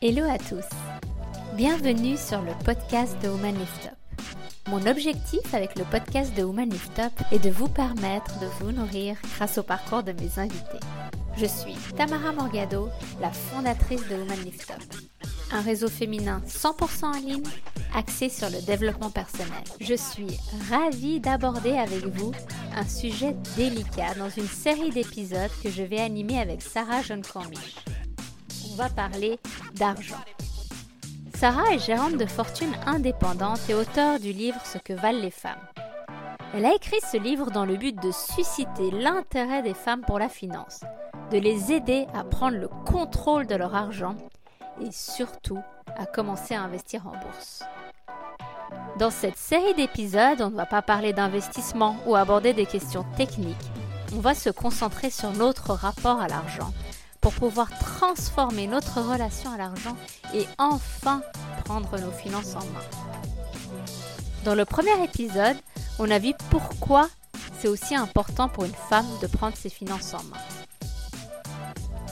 Hello à tous. Bienvenue sur le podcast de Woman Lift Up. Mon objectif avec le podcast de Woman Lift Up est de vous permettre de vous nourrir grâce au parcours de mes invités. Je suis Tamara Morgado, la fondatrice de Woman Lift Up, un réseau féminin 100% en ligne axé sur le développement personnel. Je suis ravie d'aborder avec vous un sujet délicat dans une série d'épisodes que je vais animer avec Sarah John Cormish. On va parler d'argent. Sarah est gérante de fortune indépendante et auteure du livre Ce que valent les femmes. Elle a écrit ce livre dans le but de susciter l'intérêt des femmes pour la finance, de les aider à prendre le contrôle de leur argent et surtout à commencer à investir en bourse. Dans cette série d'épisodes, on ne va pas parler d'investissement ou aborder des questions techniques. On va se concentrer sur notre rapport à l'argent pour pouvoir transformer notre relation à l'argent et enfin prendre nos finances en main. Dans le premier épisode, on a vu pourquoi c'est aussi important pour une femme de prendre ses finances en main.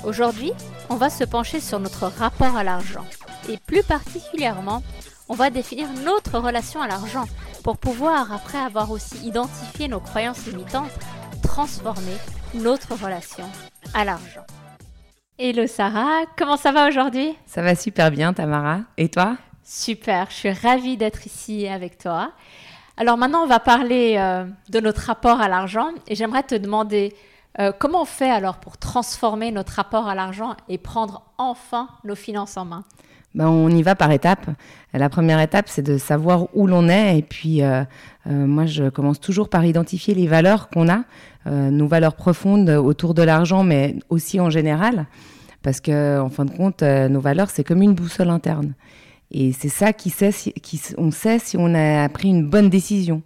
Aujourd'hui, on va se pencher sur notre rapport à l'argent et plus particulièrement, on va définir notre relation à l'argent pour pouvoir, après avoir aussi identifié nos croyances limitantes, transformer notre relation à l'argent. Hello Sarah, comment ça va aujourd'hui? Ça va super bien Tamara. Et toi? Super, je suis ravie d'être ici avec toi. Alors maintenant, on va parler euh, de notre rapport à l'argent et j'aimerais te demander euh, comment on fait alors pour transformer notre rapport à l'argent et prendre enfin nos finances en main? Ben, on y va par étapes. La première étape, c'est de savoir où l'on est. Et puis, euh, moi, je commence toujours par identifier les valeurs qu'on a, nos valeurs profondes autour de l'argent, mais aussi en général. Parce que, en fin de compte, nos valeurs, c'est comme une boussole interne. Et c'est ça qui sait si, qui, on sait si on a pris une bonne décision.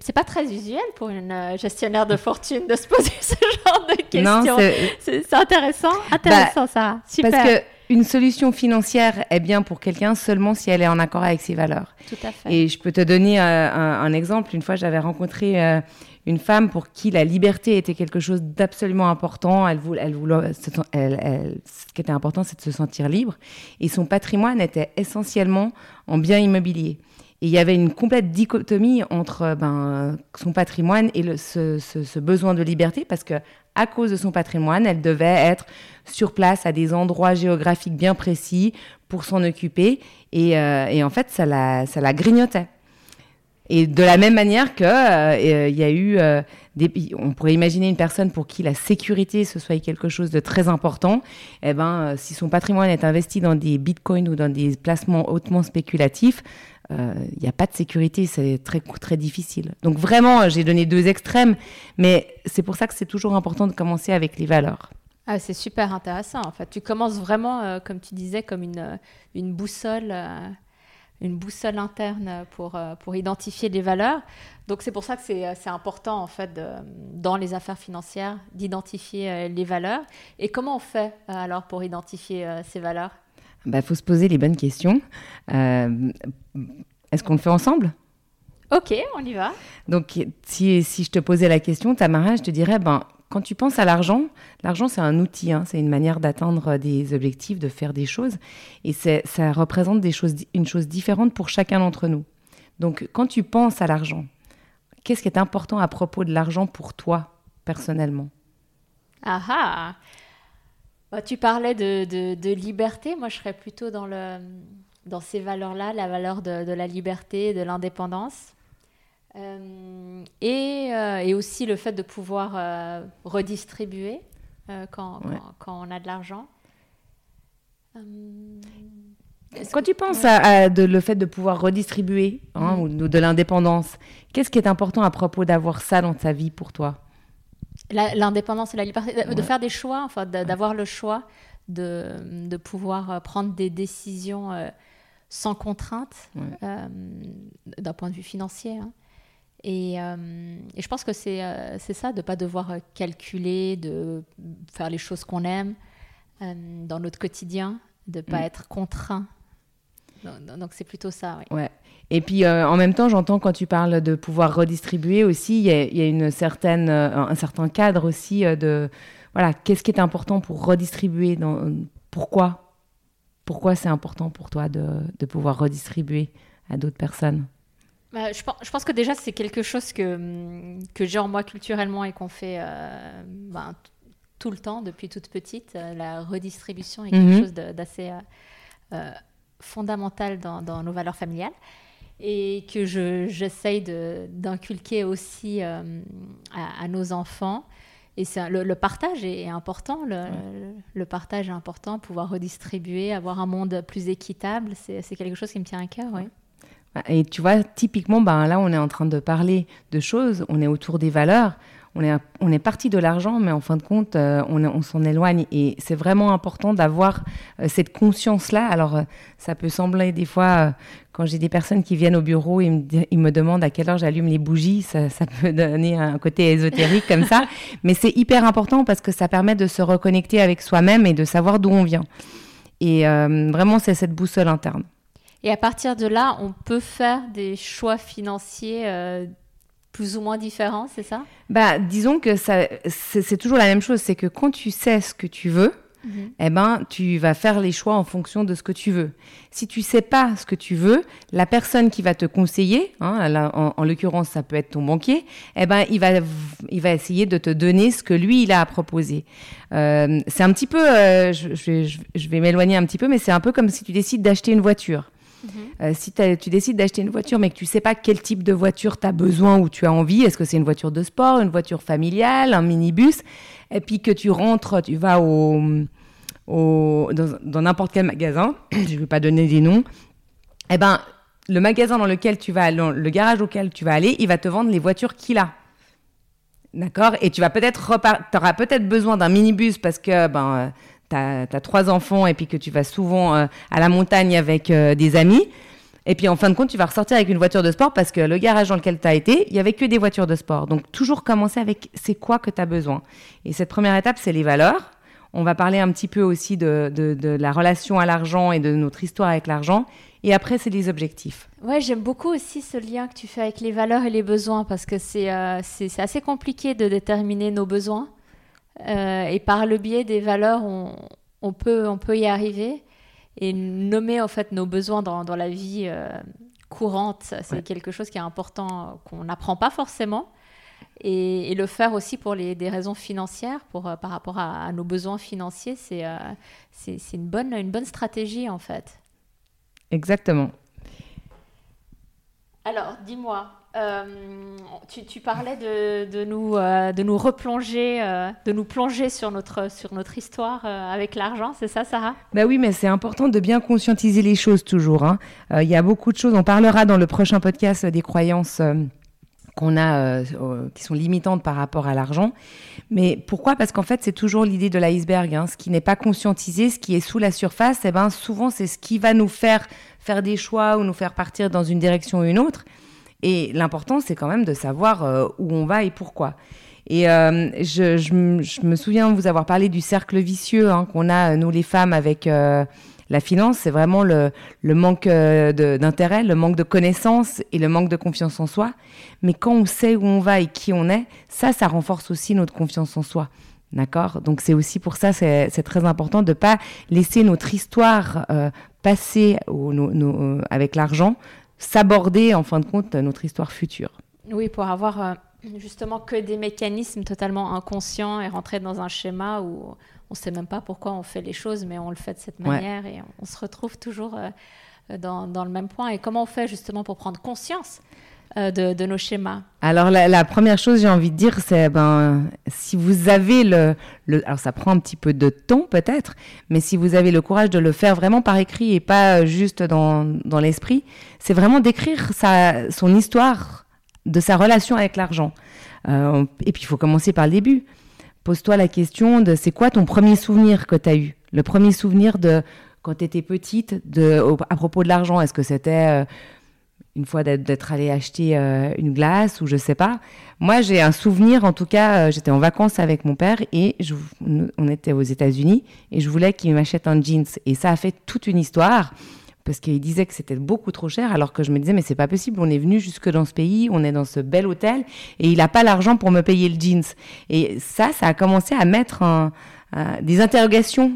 C'est pas très usuel pour une euh, gestionnaire de fortune de se poser ce genre de questions. C'est intéressant, intéressant bah, ça. Super. Parce que une solution financière est bien pour quelqu'un seulement si elle est en accord avec ses valeurs. Tout à fait. Et je peux te donner euh, un, exemple. Une fois, j'avais rencontré euh, une femme pour qui la liberté était quelque chose d'absolument important. Elle voulait, elle voulait, elle, ce qui était important, c'est de se sentir libre. Et son patrimoine était essentiellement en biens immobiliers. Et il y avait une complète dichotomie entre ben, son patrimoine et ce, besoin de liberté, parce que à cause de son patrimoine, elle devait être sur place à des endroits géographiques bien précis pour s'en occuper. Et, euh, en fait, ça la, grignotait. Et de la même manière que euh, il y a eu euh, on pourrait imaginer une personne pour qui la sécurité ce soit quelque chose de très important. Eh ben, si son patrimoine est investi dans des bitcoins ou dans des placements hautement spéculatifs, il euh, n'y a pas de sécurité, c'est très, très difficile. Donc vraiment, j'ai donné deux extrêmes, mais c'est pour ça que c'est toujours important de commencer avec les valeurs. Ah, c'est super intéressant. En fait, tu commences vraiment, euh, comme tu disais, comme une, euh, une boussole, une boussole interne pour, pour identifier les valeurs. Donc c'est pour ça que c'est important en fait dans les affaires financières d'identifier les valeurs. Et comment on fait alors pour identifier ces valeurs? Il bah, faut se poser les bonnes questions. Euh, est-ce qu'on le fait ensemble? Ok, on y va. Donc, si, si, je te posais la question, Tamara, je te dirais, ben, quand tu penses à l'argent, l'argent c'est un outil, hein, c'est une manière d'atteindre des objectifs, de faire des choses, et ça représente des choses, une chose différente pour chacun d'entre nous. Donc, quand tu penses à l'argent, qu'est-ce qui est important à propos de l'argent pour toi personnellement? Ah ah bah, tu parlais de, de, liberté. Moi, je serais plutôt dans, le, dans ces valeurs-là, la valeur de, de la liberté, de l'indépendance. Euh, et, euh, et, aussi le fait de pouvoir euh, redistribuer quand, quand, on a de l'argent. Quand tu penses à, de, le fait de pouvoir redistribuer hein, mm. ou de, de l'indépendance, qu'est-ce qui est important à propos d'avoir ça dans ta vie pour toi? L'indépendance et la liberté, de faire des choix, enfin, d'avoir le choix de, de, pouvoir euh, prendre des décisions euh, sans contrainte euh, d'un point de vue financier. Hein. Et, et, je pense que c'est ça, de ne pas devoir calculer, de faire les choses qu'on aime dans notre quotidien, de ne pas mm. être contraint. Donc c'est plutôt ça. Oui. Ouais. Et puis euh, en même temps, j'entends quand tu parles de pouvoir redistribuer aussi, il y, a, une certaine, euh, un certain cadre aussi euh, de voilà, qu'est-ce qui est important pour redistribuer, dans, pourquoi pourquoi c'est important pour toi de, de pouvoir redistribuer à d'autres personnes? Bah, je, pense, je, pense, que déjà, c'est quelque chose que, que j'ai en moi culturellement et qu'on fait euh, ben, tout le temps depuis toute petite. La redistribution est quelque mhm. chose d'assez euh, fondamental dans, dans, nos valeurs familiales et que j'essaye d'inculquer aussi à, à, nos enfants. Et le, le, partage est, important. Le, le, partage est important. Pouvoir redistribuer, avoir un monde plus équitable, c'est quelque chose qui me tient à cœur. Oui. Et tu vois, typiquement, ben, là, on est en train de parler de choses, on est autour des valeurs, on est, on est parti de l'argent, mais en fin de compte, euh, on, on s'en éloigne. Et c'est vraiment important d'avoir euh, cette conscience-là. Alors, euh, ça peut sembler des fois, quand j'ai des personnes qui viennent au bureau, ils me, ils me demandent à quelle heure j'allume les bougies, ça, ça, peut donner un côté ésotérique comme ça. Mais c'est hyper important parce que ça permet de se reconnecter avec soi-même et de savoir d'où on vient. Et vraiment, c'est cette boussole interne. Et à partir de là, on peut faire des choix financiers plus ou moins différents, c'est ça? Bah, Disons que c'est toujours la même chose. C'est que quand tu sais ce que tu veux, eh ben, tu vas faire les choix en fonction de ce que tu veux. Si tu sais pas ce que tu veux, la personne qui va te conseiller, hein, en, l'occurrence ça peut être ton banquier, eh ben, il, va, il va essayer de te donner ce que lui il a à proposer. Euh, c'est un petit peu, euh, je, je, je vais m'éloigner un petit peu, mais c'est un peu comme si tu décides d'acheter une voiture. Mhm. Euh, si tu décides d'acheter une voiture, mais que tu sais pas quel type de voiture tu as besoin ou tu as envie, est-ce que c'est une voiture de sport, une voiture familiale, un minibus, et puis que tu rentres, tu vas au, dans n'importe quel magasin, je ne vais pas donner des noms, eh ben, le magasin dans lequel tu vas, le garage auquel tu vas aller, il va te vendre les voitures qu'il a. D'accord? Et tu vas peut-être auras peut-être besoin d'un minibus parce que ben, euh, tu as, trois enfants et puis que tu vas souvent euh, à la montagne avec euh, des amis. Et puis en fin de compte, tu vas ressortir avec une voiture de sport parce que le garage dans lequel tu as été, il n'y avait que des voitures de sport. Donc toujours commencer avec c'est quoi que tu as besoin. Et cette première étape, c'est les valeurs. On va parler un petit peu aussi de, de, la relation à l'argent et de notre histoire avec l'argent. Et après, c'est les objectifs. Ouais, j'aime beaucoup aussi ce lien que tu fais avec les valeurs et les besoins parce que c'est euh, c'est assez compliqué de déterminer nos besoins. Euh, et par le biais des valeurs, on, peut, on peut y arriver. Et nommer en fait nos besoins dans, dans la vie euh, courante, c'est quelque chose qui est important, qu'on n'apprend pas forcément. Et, le faire aussi pour les, des raisons financières, pour, euh, par rapport à, nos besoins financiers, c'est c'est une, bonne, une bonne stratégie en fait. Exactement. Alors, dis-moi, euh, tu, parlais de, nous, euh, de nous replonger, euh, de nous plonger sur notre, sur notre histoire avec l'argent, c'est ça, Sarah? Bah oui, mais c'est important de bien conscientiser les choses toujours. Hein. Il y a beaucoup de choses. On parlera dans le prochain podcast des croyances qu'on a, qui sont limitantes par rapport à l'argent. Mais pourquoi? Parce qu'en fait, c'est toujours l'idée de l'iceberg. Hein. Ce qui n'est pas conscientisé, ce qui est sous la surface, eh ben, souvent, c'est ce qui va nous faire faire des choix ou nous faire partir dans une direction ou une autre. Et l'important, c'est quand même de savoir euh, où on va et pourquoi. Et euh, je, me souviens vous avoir parlé du cercle vicieux hein, qu'on a, nous les femmes, avec euh, la finance. C'est vraiment le, manque d'intérêt, le manque de connaissances et le manque de confiance en soi. Mais quand on sait où on va et qui on est, ça, ça renforce aussi notre confiance en soi. D'accord? Donc c'est aussi pour ça, c'est très important de ne pas laisser notre histoire passer avec l'argent s'aborder en fin de compte notre histoire future. Oui, pour avoir euh, justement que des mécanismes totalement inconscients et rentrer dans un schéma où on ne sait même pas pourquoi on fait les choses, mais on le fait de cette manière et on, se retrouve toujours euh, dans, dans, le même point. Et comment on fait justement pour prendre conscience euh, de, nos schémas. Alors la, première chose j'ai envie de dire c'est ben si vous avez le, alors ça prend un petit peu de temps peut-être mais si vous avez le courage de le faire vraiment par écrit et pas juste dans, dans l'esprit c'est vraiment d'écrire son histoire de sa relation avec l'argent. Euh, et puis il faut commencer par le début. Pose-toi la question de c'est quoi ton premier souvenir que tu as eu? Le premier souvenir de quand tu étais petite de à propos de l'argent est-ce que c'était euh, une fois d'être allé acheter euh, une glace ou je sais pas. Moi, j'ai un souvenir, en tout cas, euh, j'étais en vacances avec mon père et on était aux États-Unis et je voulais qu'il m'achète un jeans. Et ça a fait toute une histoire parce qu'il disait que c'était beaucoup trop cher, alors que je me disais, mais c'est pas possible, on est venu jusque dans ce pays, on est dans ce bel hôtel et il n'a pas l'argent pour me payer le jeans. Et ça, ça a commencé à mettre des interrogations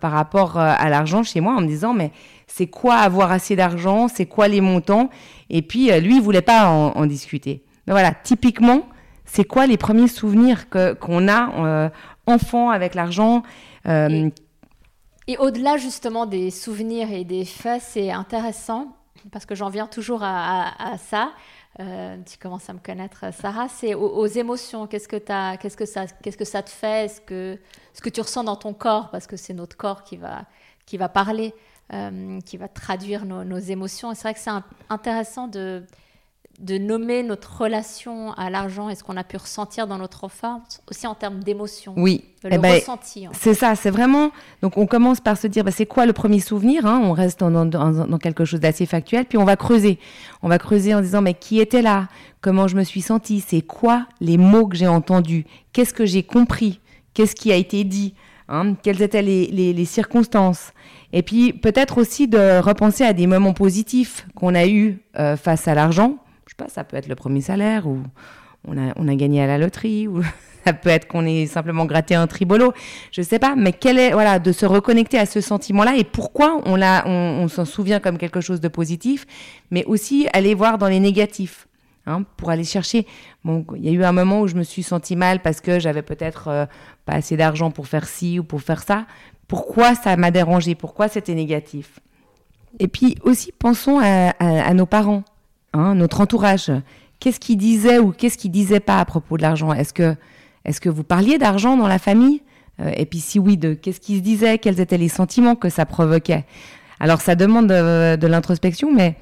par rapport à l'argent chez moi en me disant mais c'est quoi avoir assez d'argent, c'est quoi les montants? Et puis lui, il voulait pas en, discuter. Mais voilà, typiquement, c'est quoi les premiers souvenirs qu'on a enfant avec l'argent? Et au-delà justement des souvenirs et des faits, c'est intéressant parce que j'en viens toujours à, ça. Euh, tu commences à me connaître, Sarah, c'est aux, émotions. Qu'est-ce que, as, qu'est-ce, que ça, te fait? Ce que, tu ressens dans ton corps? Parce que c'est notre corps qui va, qui va parler, euh, qui va traduire nos, nos émotions. Et c'est vrai que c'est intéressant de, de nommer notre relation à l'argent et ce qu'on a pu ressentir dans notre enfance, aussi en termes d'émotion. Oui, le eh ben, ressenti. C'est ça, c'est vraiment. Donc on commence par se dire, bah, c'est quoi le premier souvenir hein? On reste dans, dans, quelque chose d'assez factuel, puis on va creuser. On va creuser en disant, mais qui était là? Comment je me suis sentie? C'est quoi les mots que j'ai entendus? Qu'est-ce que j'ai compris? Qu'est-ce qui a été dit? Hein? Quelles étaient les, les, circonstances? Et puis peut-être aussi de repenser à des moments positifs qu'on a eus euh, face à l'argent ça peut être le premier salaire ou on a, on a gagné à la loterie ou ça peut être qu'on ait simplement gratté un tribolo, je sais pas, mais quel est, voilà, de se reconnecter à ce sentiment-là et pourquoi on, l'a, on, s'en souvient comme quelque chose de positif, mais aussi aller voir dans les négatifs. Hein, pour aller chercher. Bon, il y a eu un moment où je me suis sentie mal parce que j'avais peut-être euh, pas assez d'argent pour faire ci ou pour faire ça. Pourquoi ça m'a dérangé Pourquoi c'était négatif? Et puis aussi, pensons à nos parents. Hein, notre entourage. Qu'est-ce qu'il disait ou qu'est-ce qu'il disait pas à propos de l'argent? Est-ce que, est que vous parliez d'argent dans la famille? Euh, Et puis si oui, de qu'est-ce qui se disait? Quels étaient les sentiments que ça provoquait? Alors ça demande de, l'introspection, mais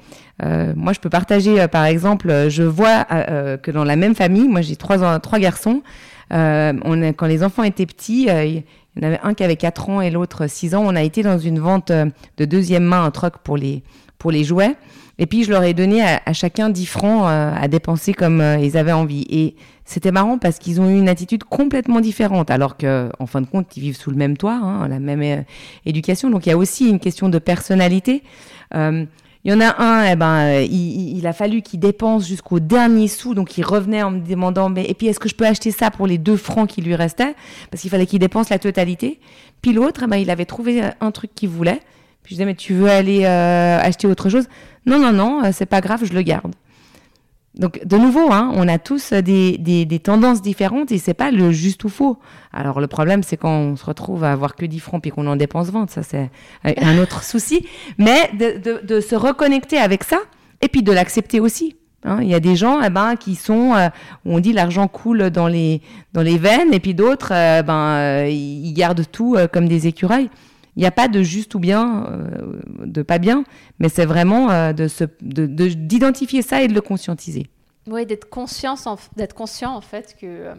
euh, moi je peux partager, euh, par exemple, je vois que dans la même famille, moi j'ai trois, trois garçons, on quand les enfants étaient petits, il y en avait un qui avait 4 ans et l'autre 6 ans, on a été dans une vente de deuxième main, un troc pour les, pour les jouets. Et puis, je leur ai donné à, chacun 10 francs euh, à dépenser comme euh, ils avaient envie. Et c'était marrant parce qu'ils ont eu une attitude complètement différente, alors qu'en fin de compte, ils vivent sous le même toit, hein, la même euh, éducation. Donc, il y a aussi une question de personnalité. il y en a un, eh ben, il, a fallu qu'il dépense jusqu'au dernier sou, donc il revenait en me demandant, mais et puis est-ce que je peux acheter ça pour les deux francs qui lui restaient, parce qu'il fallait qu'il dépense la totalité. Puis l'autre, eh ben, il avait trouvé un truc qu'il voulait. Puis je disais, mais tu veux aller acheter autre chose? Non, non, non, euh, c'est pas grave, je le garde. Donc, de nouveau, hein, on a tous des, des, tendances différentes et c'est pas le juste ou faux. Alors, le problème, c'est quand on se retrouve à avoir que 10 francs puis qu'on en dépense 20, ça, c'est un autre souci. Mais de, de, se reconnecter avec ça et puis de l'accepter aussi. Hein. Il y a des gens eh ben, qui sont, euh, on dit l'argent coule dans les, dans les veines et puis d'autres, euh, ben, ils gardent tout comme des écureuils. Il n'y a pas de juste ou bien, euh, de pas bien, mais c'est vraiment euh, de d'identifier ça et de le conscientiser. Oui, d'être conscient en fait que, euh,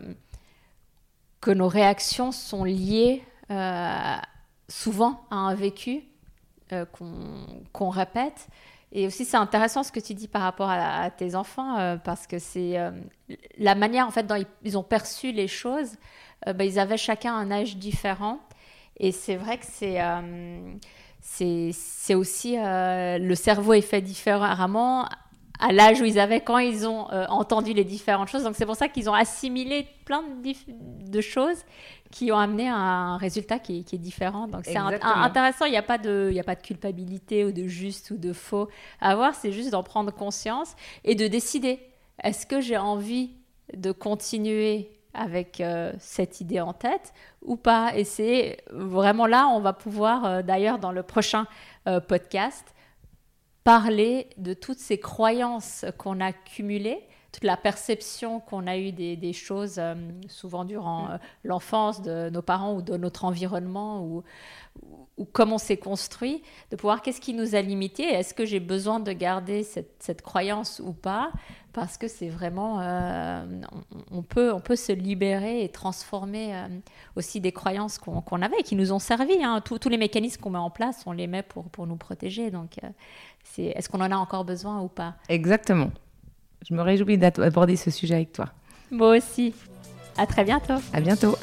que nos réactions sont liées souvent à un vécu qu'on répète. Et aussi, c'est intéressant ce que tu dis par rapport à, tes enfants, parce que c'est la manière en fait dont ils, ont perçu les choses. Ben, ils avaient chacun un âge différent. Et c'est vrai que c'est euh, c'est aussi euh, le cerveau est fait différemment à l'âge où ils avaient quand ils ont euh, entendu les différentes choses. Donc c'est pour ça qu'ils ont assimilé plein de, de, choses qui ont amené à un résultat qui, qui est différent. Donc c'est intéressant, il n'y a, pas de, a pas de culpabilité ou de juste ou de faux à avoir, c'est juste d'en prendre conscience et de décider, est-ce que j'ai envie de continuer avec euh, cette idée en tête ou pas. Et c'est vraiment là, on va pouvoir, euh, d'ailleurs, dans le prochain euh, podcast, parler de toutes ces croyances qu'on a cumulées, toute la perception qu'on a eue des, choses, souvent durant l'enfance de nos parents ou de notre environnement, ou, ou comment on s'est construit, de pouvoir qu'est-ce qui nous a limités, est-ce que j'ai besoin de garder cette, cette croyance ou pas, parce que c'est vraiment, euh, on, peut, on peut se libérer et transformer euh, aussi des croyances qu'on avait et qui nous ont servi. Hein. Tous, les mécanismes qu'on met en place, on les met pour, pour nous protéger. Donc, euh, c'est, est-ce qu'on en a encore besoin ou pas? Exactement. Je me réjouis d'aborder ce sujet avec toi. Moi aussi. À très bientôt. À bientôt.